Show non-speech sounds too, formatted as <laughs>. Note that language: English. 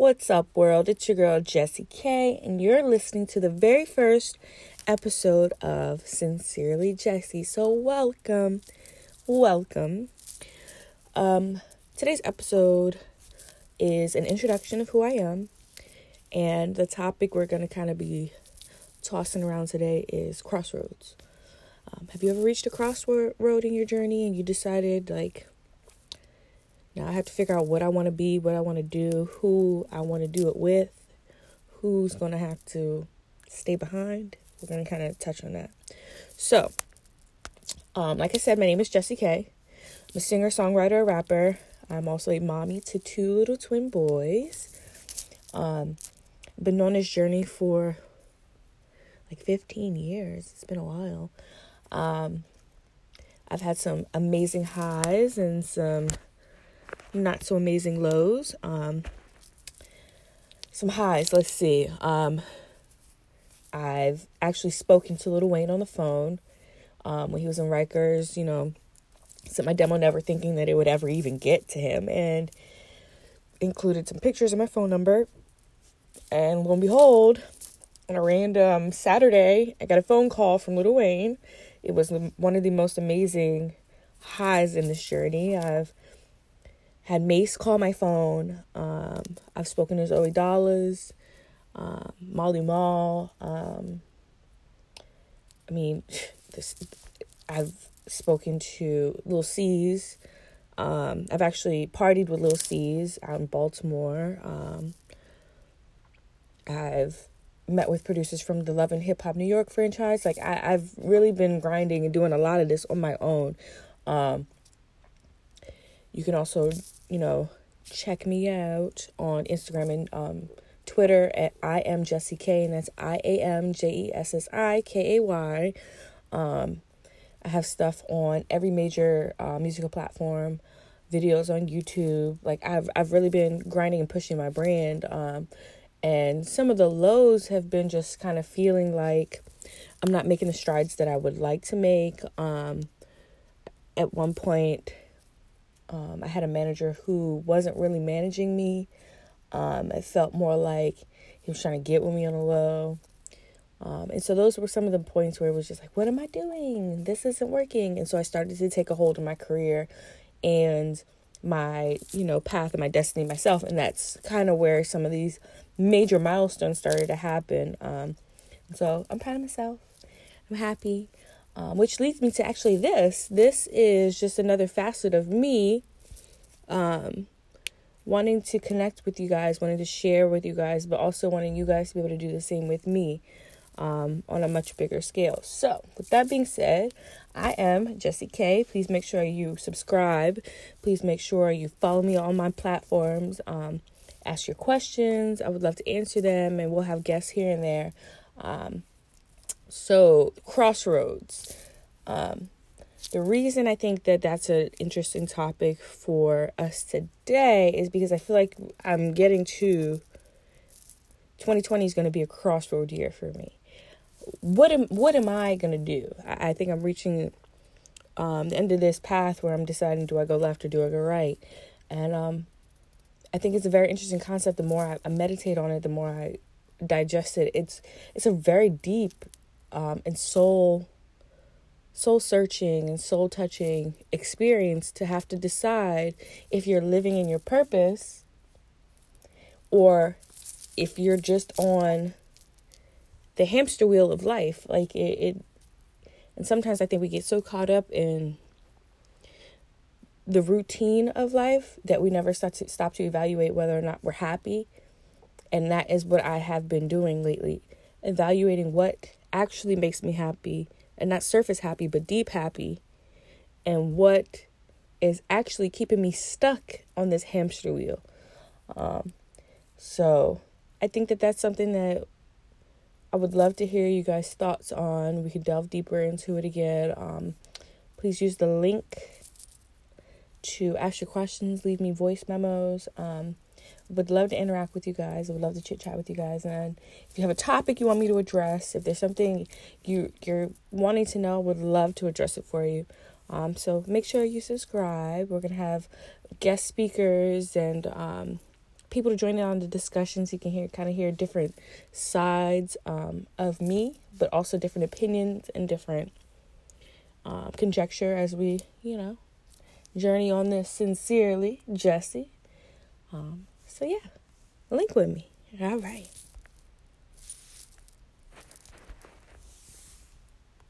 What's up, world? It's your girl Jessie K, and you're listening to the very first episode of Sincerely Jessie. So, welcome, welcome. Um, today's episode is an introduction of who I am, and the topic we're going to kind of be tossing around today is crossroads. Um, have you ever reached a crossroad in your journey and you decided, like, now I have to figure out what I want to be, what I want to do, who I want to do it with, who's going to have to stay behind. We're going to kind of touch on that. So, um, like I said, my name is Jessie K. I'm a singer, songwriter, rapper. I'm also a mommy to two little twin boys. Um, been on this journey for like 15 years. It's been a while. Um, I've had some amazing highs and some not so amazing lows. Um, some highs, let's see. Um, I've actually spoken to Lil Wayne on the phone um, when he was in Rikers, you know, sent my demo never thinking that it would ever even get to him and included some pictures of my phone number. And lo and behold, on a random Saturday, I got a phone call from Lil Wayne. It was one of the most amazing highs in this journey. I've had Mase call my phone. Um, I've spoken to Zoey Dollaz, um, Molly Mall. Um, I mean, <laughs> this, I've spoken to Lil Cease. Um, I've actually partied with Lil Cease out in Baltimore. Um, I've met with producers from the Love and Hip Hop New York franchise. Like I, I've really been grinding and doing a lot of this on my own. Um, you can also you know, check me out on Instagram and um, Twitter at I am Jessie K, and that's I A M J E S S I K A Y. Um, I have stuff on every major uh, musical platform, videos on YouTube. Like I've I've really been grinding and pushing my brand. Um, and some of the lows have been just kind of feeling like I'm not making the strides that I would like to make. Um, at one point, um, I had a manager who wasn't really managing me. Um, it felt more like he was trying to get with me on the low. Um, and so those were some of the points where it was just like, what am I doing? This isn't working. And so I started to take a hold of my career and my, you know, path and my destiny myself. And that's kind of where some of these major milestones started to happen. Um, so I'm proud of myself. I'm happy. Um, which leads me to actually this. This is just another facet of me um, wanting to connect with you guys, wanting to share with you guys, but also wanting you guys to be able to do the same with me um, on a much bigger scale. So, with that being said, I am Jessie K. Please make sure you subscribe. Please make sure you follow me on my platforms. Um, ask your questions. I would love to answer them, and we'll have guests here and there. So, crossroads. Um, the reason I think that that's an interesting topic for us today is because I feel like I'm getting to 2020 is going to be a crossroad year for me. What am what am I going to do? I, I, think I'm reaching um, the end of this path where I'm deciding do I go left or do I go right, and um, I think it's a very interesting concept. The more I, I meditate on it, the more I digest it. It's it's a very deep um, and soul soul searching and soul touching experience to have to decide if you're living in your purpose or if you're just on the hamster wheel of life. Like it, it and sometimes i think we get so caught up in the routine of life that we never stop to stop to evaluate whether or not we're happy. And that is what i have been doing lately evaluating what actually makes me happy and not surface happy but deep happy. And what is actually keeping me stuck on this hamster wheel. Um, so i think that that's something that i would love to hear you guys thoughts on. We could delve deeper into it again. Um, please use the link to ask your questions leave me voice memos. Um, would love to interact with you guys. I would love to chit chat with you guys. And if you have a topic you want me to address, if there's something you you're wanting to know, would love to address it for you. Um, so make sure you subscribe. We're gonna have guest speakers and um, people to join in on the discussions. You can hear kind of hear different sides um, of me, but also different opinions and different uh, conjecture as we, you know, journey on this sincerely, Jessie. Um, so yeah, link with me. All right.